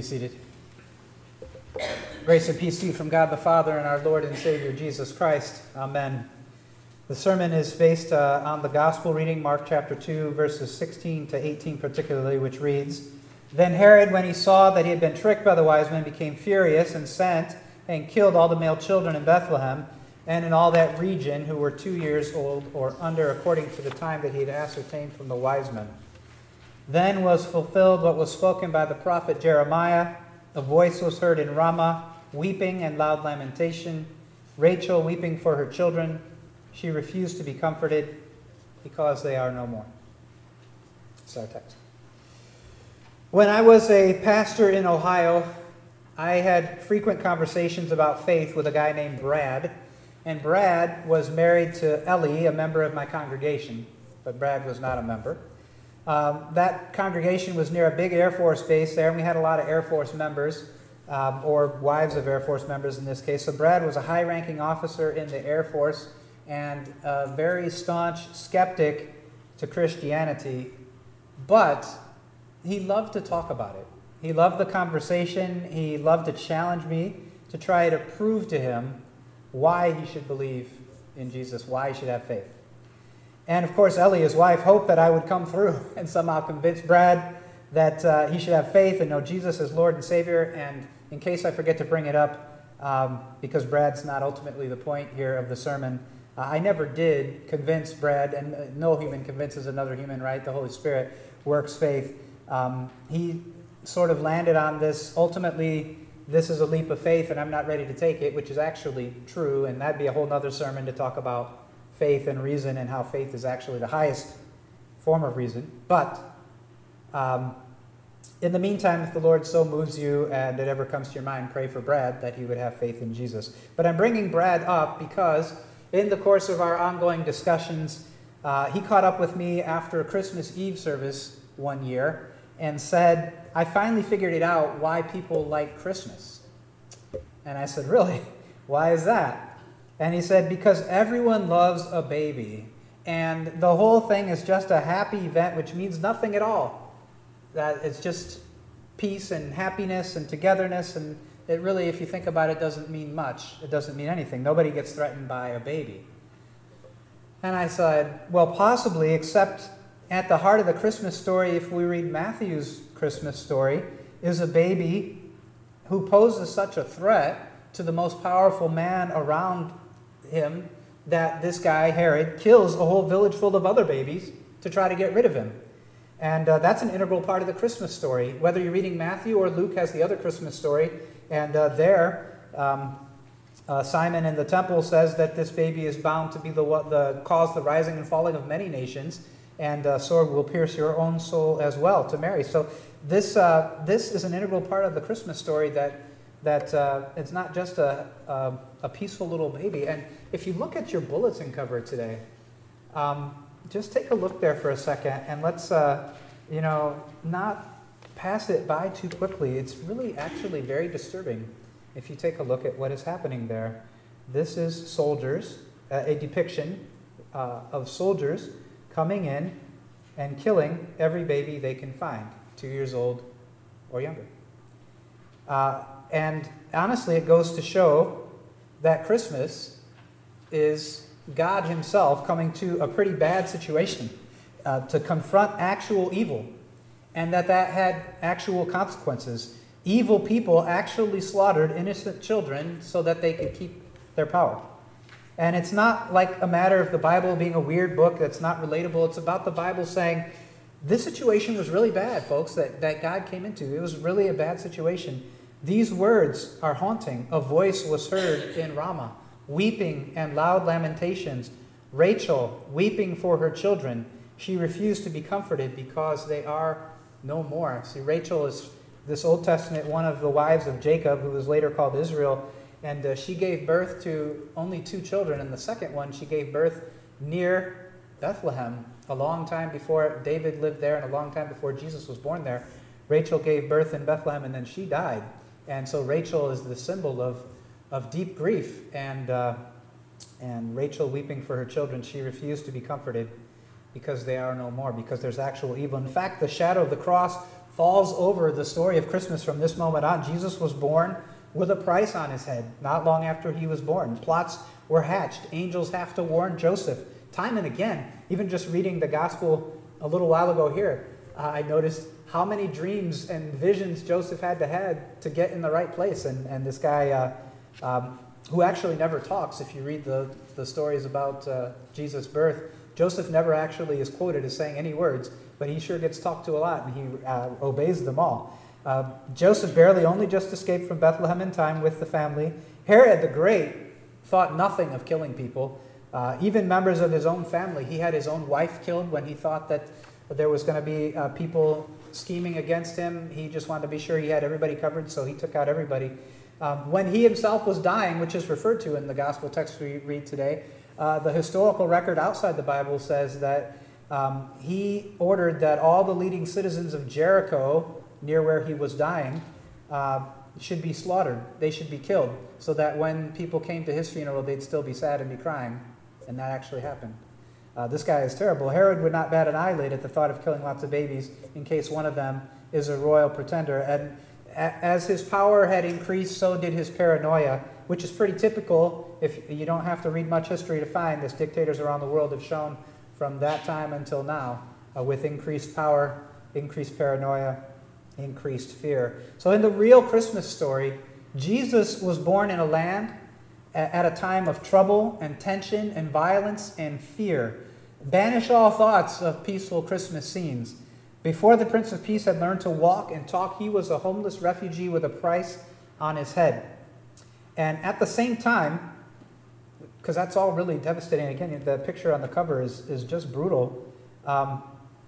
be seated. Grace and peace to you from God the Father and our Lord and Savior Jesus Christ. Amen. The sermon is based uh, on the gospel reading, Mark chapter 2, verses 16 to 18, particularly, which reads Then Herod, when he saw that he had been tricked by the wise men, became furious and sent and killed all the male children in Bethlehem and in all that region who were two years old or under, according to the time that he had ascertained from the wise men. Then was fulfilled what was spoken by the prophet Jeremiah. A voice was heard in Ramah, weeping and loud lamentation. Rachel weeping for her children. She refused to be comforted because they are no more. That's our text. When I was a pastor in Ohio, I had frequent conversations about faith with a guy named Brad. And Brad was married to Ellie, a member of my congregation, but Brad was not a member. Um, that congregation was near a big Air Force base there, and we had a lot of Air Force members, um, or wives of Air Force members in this case. So Brad was a high ranking officer in the Air Force and a very staunch skeptic to Christianity, but he loved to talk about it. He loved the conversation, he loved to challenge me to try to prove to him why he should believe in Jesus, why he should have faith. And of course, Ellie, his wife, hoped that I would come through and somehow convince Brad that uh, he should have faith and know Jesus as Lord and Savior. And in case I forget to bring it up, um, because Brad's not ultimately the point here of the sermon, uh, I never did convince Brad, and uh, no human convinces another human, right? The Holy Spirit works faith. Um, he sort of landed on this ultimately this is a leap of faith and I'm not ready to take it, which is actually true, and that'd be a whole other sermon to talk about faith and reason and how faith is actually the highest form of reason. But um, in the meantime, if the Lord so moves you and it ever comes to your mind, pray for Brad that he would have faith in Jesus. But I'm bringing Brad up because in the course of our ongoing discussions, uh, he caught up with me after a Christmas Eve service one year and said, I finally figured it out why people like Christmas. And I said, Really? Why is that? And he said, Because everyone loves a baby. And the whole thing is just a happy event, which means nothing at all. That it's just peace and happiness and togetherness. And it really, if you think about it, doesn't mean much. It doesn't mean anything. Nobody gets threatened by a baby. And I said, Well, possibly, except at the heart of the Christmas story, if we read Matthew's Christmas story, is a baby who poses such a threat to the most powerful man around him that this guy, Herod, kills a whole village full of other babies to try to get rid of him. And uh, that's an integral part of the Christmas story. Whether you're reading Matthew or Luke has the other Christmas story, and uh, there, um, uh, Simeon in the temple says that this baby is bound to be the, the cause the rising and falling of many nations, and uh, sword will pierce your own soul as well to Mary. So this uh, this is an integral part of the Christmas story that that uh, it's not just a, a, a peaceful little baby. And if you look at your bulletin cover today, um, just take a look there for a second and let's, uh, you know, not pass it by too quickly. It's really actually very disturbing if you take a look at what is happening there. This is soldiers, uh, a depiction uh, of soldiers coming in and killing every baby they can find, two years old or younger. Uh, and honestly, it goes to show that Christmas is God Himself coming to a pretty bad situation uh, to confront actual evil, and that that had actual consequences. Evil people actually slaughtered innocent children so that they could keep their power. And it's not like a matter of the Bible being a weird book that's not relatable. It's about the Bible saying, this situation was really bad, folks, that, that God came into. It was really a bad situation. These words are haunting. A voice was heard in Ramah, weeping and loud lamentations. Rachel weeping for her children. She refused to be comforted because they are no more. See, Rachel is this Old Testament one of the wives of Jacob, who was later called Israel, and uh, she gave birth to only two children. And the second one, she gave birth near Bethlehem, a long time before David lived there, and a long time before Jesus was born there. Rachel gave birth in Bethlehem, and then she died. And so Rachel is the symbol of, of deep grief. And, uh, and Rachel weeping for her children, she refused to be comforted because they are no more, because there's actual evil. In fact, the shadow of the cross falls over the story of Christmas from this moment on. Jesus was born with a price on his head not long after he was born. Plots were hatched. Angels have to warn Joseph time and again. Even just reading the gospel a little while ago here, uh, I noticed how many dreams and visions Joseph had to had to get in the right place. And, and this guy, uh, um, who actually never talks, if you read the, the stories about uh, Jesus' birth, Joseph never actually is quoted as saying any words, but he sure gets talked to a lot and he uh, obeys them all. Uh, Joseph barely only just escaped from Bethlehem in time with the family. Herod the Great thought nothing of killing people. Uh, even members of his own family. He had his own wife killed when he thought that there was going to be uh, people scheming against him. He just wanted to be sure he had everybody covered, so he took out everybody. Um, when he himself was dying, which is referred to in the gospel text we read today, uh, the historical record outside the Bible says that um, he ordered that all the leading citizens of Jericho, near where he was dying, uh, should be slaughtered. They should be killed, so that when people came to his funeral, they'd still be sad and be crying. And that actually happened. Uh, this guy is terrible. Herod would not bat an eyelid at the thought of killing lots of babies in case one of them is a royal pretender. And as his power had increased, so did his paranoia, which is pretty typical if you don't have to read much history to find this. Dictators around the world have shown from that time until now, uh, with increased power, increased paranoia, increased fear. So, in the real Christmas story, Jesus was born in a land at a time of trouble and tension and violence and fear. Banish all thoughts of peaceful Christmas scenes. Before the Prince of Peace had learned to walk and talk, he was a homeless refugee with a price on his head. And at the same time, because that's all really devastating, again, the picture on the cover is, is just brutal. Um,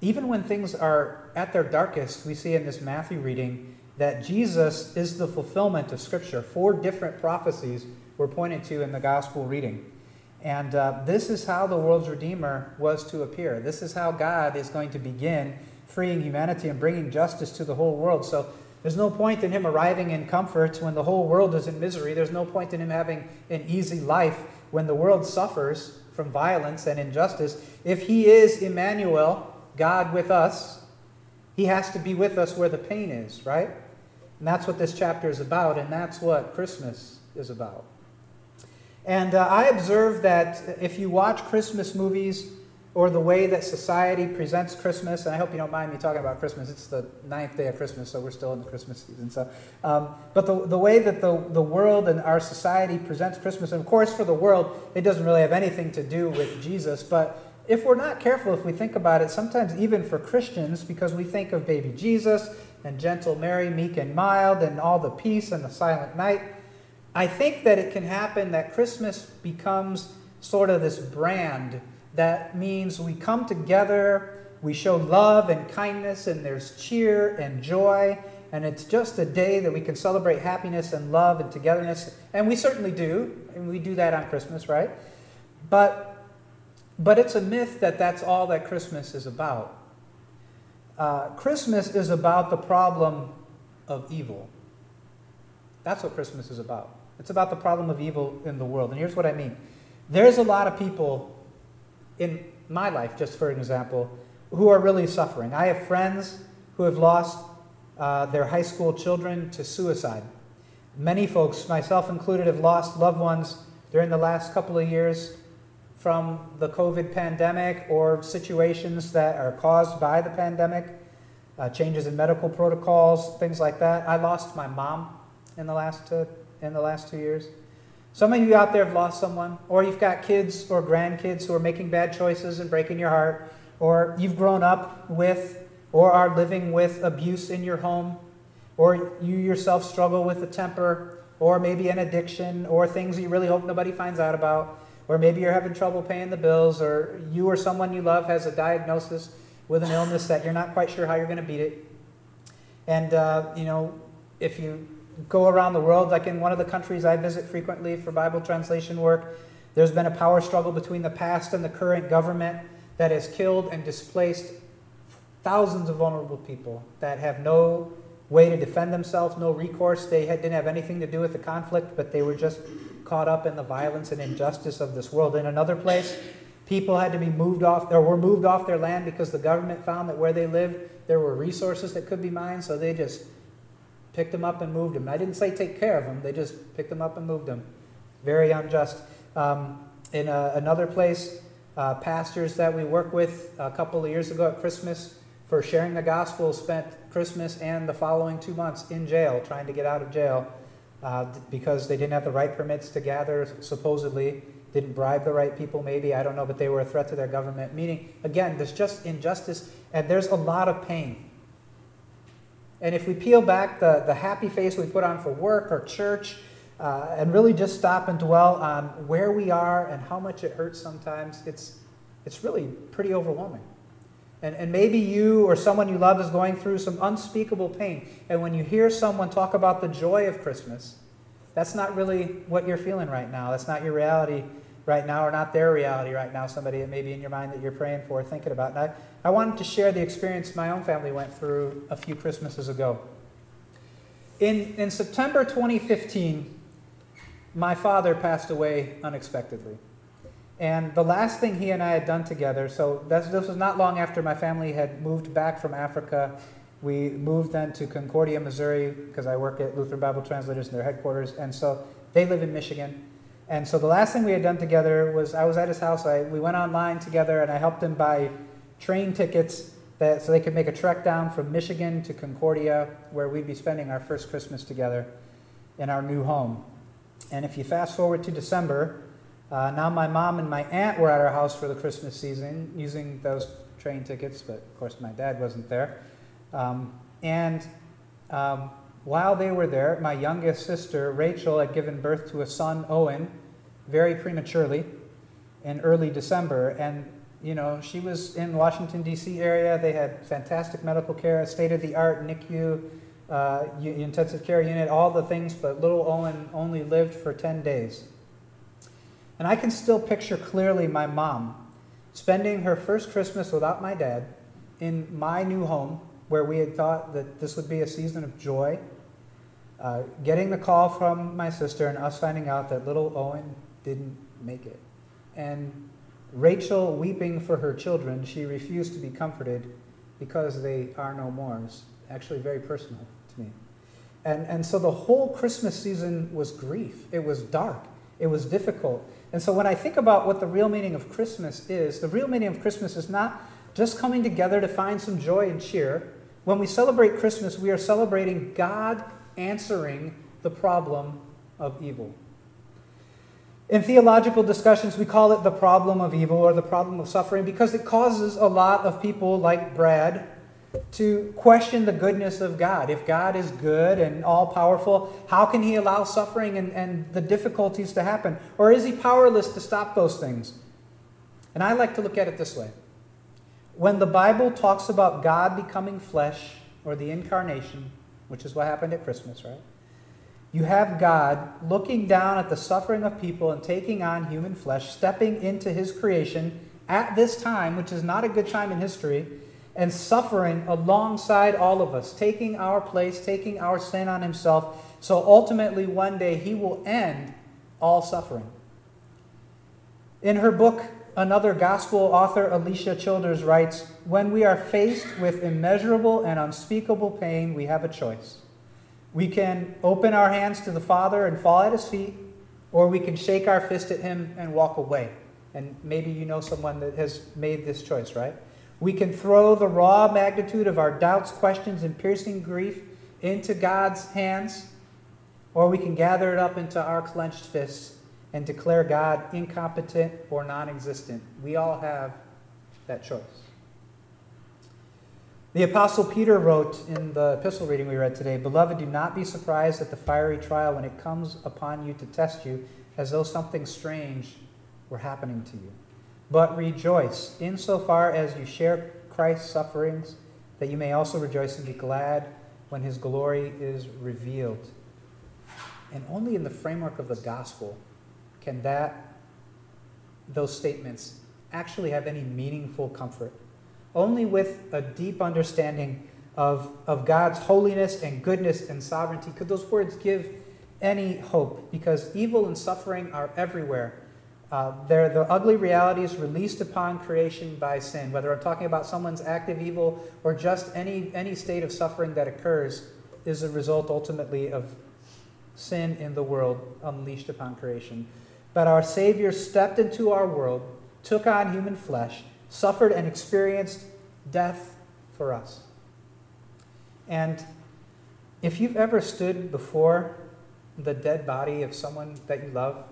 even when things are at their darkest, we see in this Matthew reading that Jesus is the fulfillment of Scripture. Four different prophecies were pointed to in the gospel reading. And uh, this is how the world's Redeemer was to appear. This is how God is going to begin freeing humanity and bringing justice to the whole world. So there's no point in him arriving in comfort when the whole world is in misery. There's no point in him having an easy life when the world suffers from violence and injustice. If he is Emmanuel, God with us, he has to be with us where the pain is, right? And that's what this chapter is about, and that's what Christmas is about. And uh, I observe that if you watch Christmas movies or the way that society presents Christmas, and I hope you don't mind me talking about Christmas, it's the ninth day of Christmas, so we're still in the Christmas season. So, um, but the, the way that the, the world and our society presents Christmas, and of course for the world, it doesn't really have anything to do with Jesus, but if we're not careful, if we think about it, sometimes even for Christians, because we think of baby Jesus and gentle Mary, meek and mild, and all the peace and the silent night, I think that it can happen that Christmas becomes sort of this brand that means we come together, we show love and kindness, and there's cheer and joy, and it's just a day that we can celebrate happiness and love and togetherness. And we certainly do, and we do that on Christmas, right? But, but it's a myth that that's all that Christmas is about. Uh, Christmas is about the problem of evil. That's what Christmas is about. It's about the problem of evil in the world. And here's what I mean there's a lot of people in my life, just for an example, who are really suffering. I have friends who have lost uh, their high school children to suicide. Many folks, myself included, have lost loved ones during the last couple of years from the COVID pandemic or situations that are caused by the pandemic, uh, changes in medical protocols, things like that. I lost my mom in the last uh, in the last two years? Some of you out there have lost someone, or you've got kids or grandkids who are making bad choices and breaking your heart, or you've grown up with or are living with abuse in your home, or you yourself struggle with a temper, or maybe an addiction, or things you really hope nobody finds out about, or maybe you're having trouble paying the bills, or you or someone you love has a diagnosis with an illness that you're not quite sure how you're going to beat it. And, uh, you know, if you go around the world, like in one of the countries I visit frequently for Bible translation work, there's been a power struggle between the past and the current government that has killed and displaced thousands of vulnerable people that have no way to defend themselves, no recourse. They had, didn't have anything to do with the conflict, but they were just caught up in the violence and injustice of this world. In another place, People had to be moved off, or were moved off their land because the government found that where they lived, there were resources that could be mined, so they just picked them up and moved them. I didn't say take care of them, they just picked them up and moved them. Very unjust. Um, in a, another place, uh, pastors that we work with a couple of years ago at Christmas for sharing the gospel spent Christmas and the following two months in jail trying to get out of jail uh, because they didn't have the right permits to gather, supposedly, didn't bribe the right people, maybe, I don't know, but they were a threat to their government. Meaning, again, there's just injustice and there's a lot of pain. And if we peel back the, the happy face we put on for work or church, uh, and really just stop and dwell on where we are and how much it hurts sometimes, it's, it's really pretty overwhelming. And, and maybe you or someone you love is going through some unspeakable pain. And when you hear someone talk about the joy of Christmas, that's not really what you're feeling right now. That's not your reality right now, or not their reality right now. Somebody that may be in your mind that you're praying for, thinking about. And I, I wanted to share the experience my own family went through a few Christmases ago. In, in September 2015, my father passed away unexpectedly. And the last thing he and I had done together, so this was not long after my family had moved back from Africa. We moved then to Concordia, Missouri, because I work at Lutheran Bible Translators in their headquarters. And so they live in Michigan. And so the last thing we had done together was I was at his house. I, we went online together and I helped him buy train tickets that, so they could make a trek down from Michigan to Concordia, where we'd be spending our first Christmas together in our new home. And if you fast forward to December, uh, now, my mom and my aunt were at our house for the Christmas season using those train tickets, but of course, my dad wasn't there. Um, and um, while they were there, my youngest sister, Rachel, had given birth to a son, Owen, very prematurely in early December. And, you know, she was in Washington, D.C. area. They had fantastic medical care, state of the art NICU, uh, intensive care unit, all the things, but little Owen only lived for 10 days. And I can still picture clearly my mom spending her first Christmas without my dad in my new home where we had thought that this would be a season of joy. Uh, getting the call from my sister and us finding out that little Owen didn't make it. And Rachel weeping for her children, she refused to be comforted because they are no more. It's actually very personal to me. And, and so the whole Christmas season was grief. It was dark. It was difficult. And so when I think about what the real meaning of Christmas is, the real meaning of Christmas is not just coming together to find some joy and cheer. When we celebrate Christmas, we are celebrating God answering the problem of evil. In theological discussions, we call it the problem of evil or the problem of suffering because it causes a lot of people like Brad to question the goodness of God. If God is good and all powerful, how can He allow suffering and, and the difficulties to happen? Or is He powerless to stop those things? And I like to look at it this way when the Bible talks about God becoming flesh or the incarnation, which is what happened at Christmas, right? You have God looking down at the suffering of people and taking on human flesh, stepping into his creation at this time, which is not a good time in history, and suffering alongside all of us, taking our place, taking our sin on himself. So ultimately, one day, he will end all suffering. In her book, another gospel author, Alisa Childers, writes When we are faced with immeasurable and unspeakable pain, we have a choice. We can open our hands to the Father and fall at his feet, or we can shake our fist at him and walk away. And maybe you know someone that has made this choice, right? We can throw the raw magnitude of our doubts, questions, and piercing grief into God's hands, or we can gather it up into our clenched fists and declare God incompetent or non existent. We all have that choice. The Apostle Peter wrote in the epistle reading we read today Beloved, do not be surprised at the fiery trial when it comes upon you to test you, as though something strange were happening to you. But rejoice insofar as you share Christ's sufferings, that you may also rejoice and be glad when his glory is revealed. And only in the framework of the gospel can that those statements actually have any meaningful comfort. Only with a deep understanding of, of God's holiness and goodness and sovereignty could those words give any hope, because evil and suffering are everywhere Uh, they're the ugly realities released upon creation by sin. Whether I'm talking about someone's active evil or just any, any state of suffering that occurs, is a result ultimately of sin in the world unleashed upon creation. But our Savior stepped into our world, took on human flesh, suffered and experienced death for us. And if you've ever stood before the dead body of someone that you love,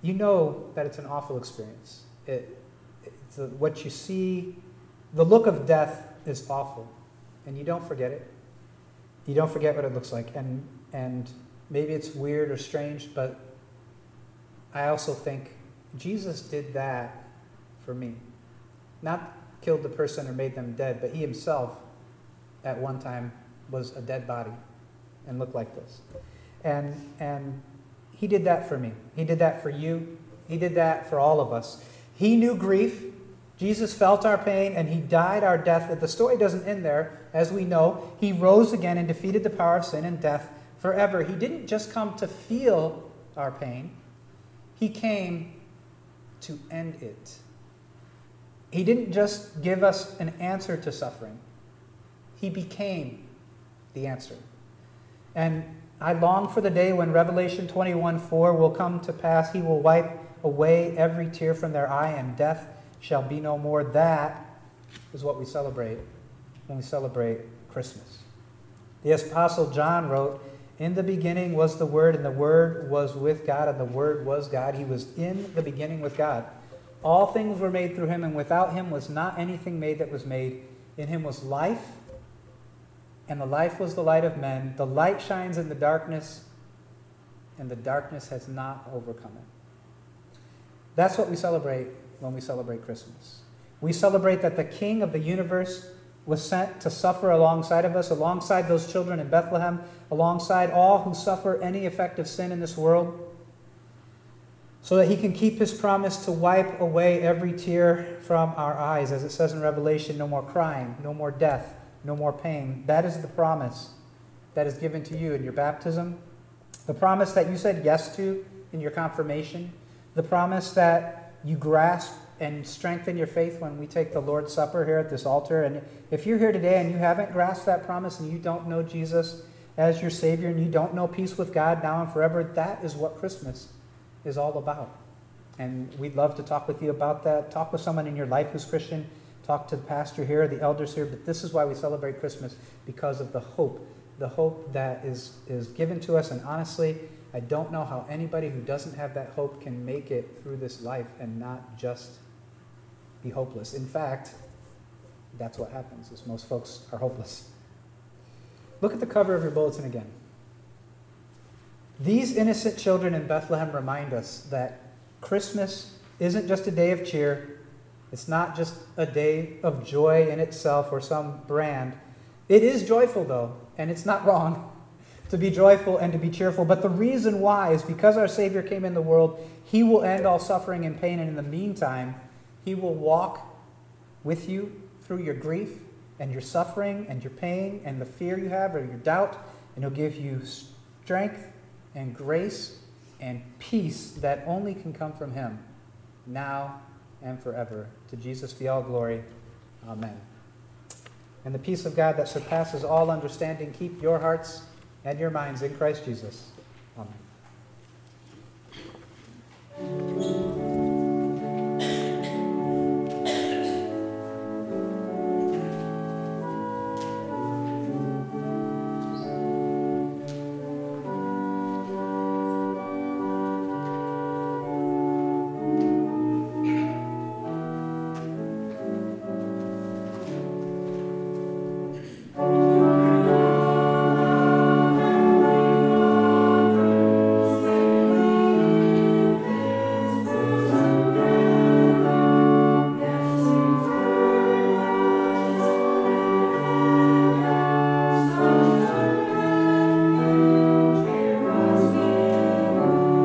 you know that it's an awful experience. It, a, what you see, the look of death is awful, and you don't forget it. You don't forget what it looks like, and and maybe it's weird or strange, but I also think Jesus did that for me. Not killed the person or made them dead, but he himself, at one time, was a dead body and looked like this. And and he did that for me. He did that for you. He did that for all of us. He knew grief. Jesus felt our pain and he died our death. But the story doesn't end there. As we know, he rose again and defeated the power of sin and death forever. He didn't just come to feel our pain, he came to end it. He didn't just give us an answer to suffering, he became the answer. And I long for the day when Revelation 21 4 will come to pass. He will wipe away every tear from their eye, and death shall be no more. That is what we celebrate when we celebrate Christmas. The Apostle John wrote, In the beginning was the Word, and the Word was with God, and the Word was God. He was in the beginning with God. All things were made through him, and without him was not anything made that was made. In him was life and the life was the light of men. The light shines in the darkness, and the darkness has not overcome it. That's what we celebrate when we celebrate Christmas. We celebrate that the King of the universe was sent to suffer alongside of us, alongside those children in Bethlehem, alongside all who suffer any effect of sin in this world, so that he can keep his promise to wipe away every tear from our eyes. As it says in Revelation, no more crying, no more death no more pain. That is the promise that is given to you in your baptism, the promise that you said yes to in your confirmation, the promise that you grasp and strengthen your faith when we take the Lord's Supper here at this altar. And if you're here today and you haven't grasped that promise and you don't know Jesus as your Savior and you don't know peace with God now and forever, that is what Christmas is all about. And we'd love to talk with you about that. Talk with someone in your life who's Christian talk to the pastor here, the elders here, but this is why we celebrate Christmas because of the hope, the hope that is, is given to us. And honestly, I don't know how anybody who doesn't have that hope can make it through this life and not just be hopeless. In fact, that's what happens is most folks are hopeless. Look at the cover of your bulletin again. These innocent children in Bethlehem remind us that Christmas isn't just a day of cheer, it's not just a day of joy in itself or some brand. It is joyful, though, and it's not wrong to be joyful and to be cheerful. But the reason why is because our Savior came in the world, He will end all suffering and pain, and in the meantime, He will walk with you through your grief and your suffering and your pain and the fear you have or your doubt, and He'll give you strength and grace and peace that only can come from Him now and forever. To Jesus be all glory. Amen. And the peace of God that surpasses all understanding keep your hearts and your minds in Christ Jesus. Amen.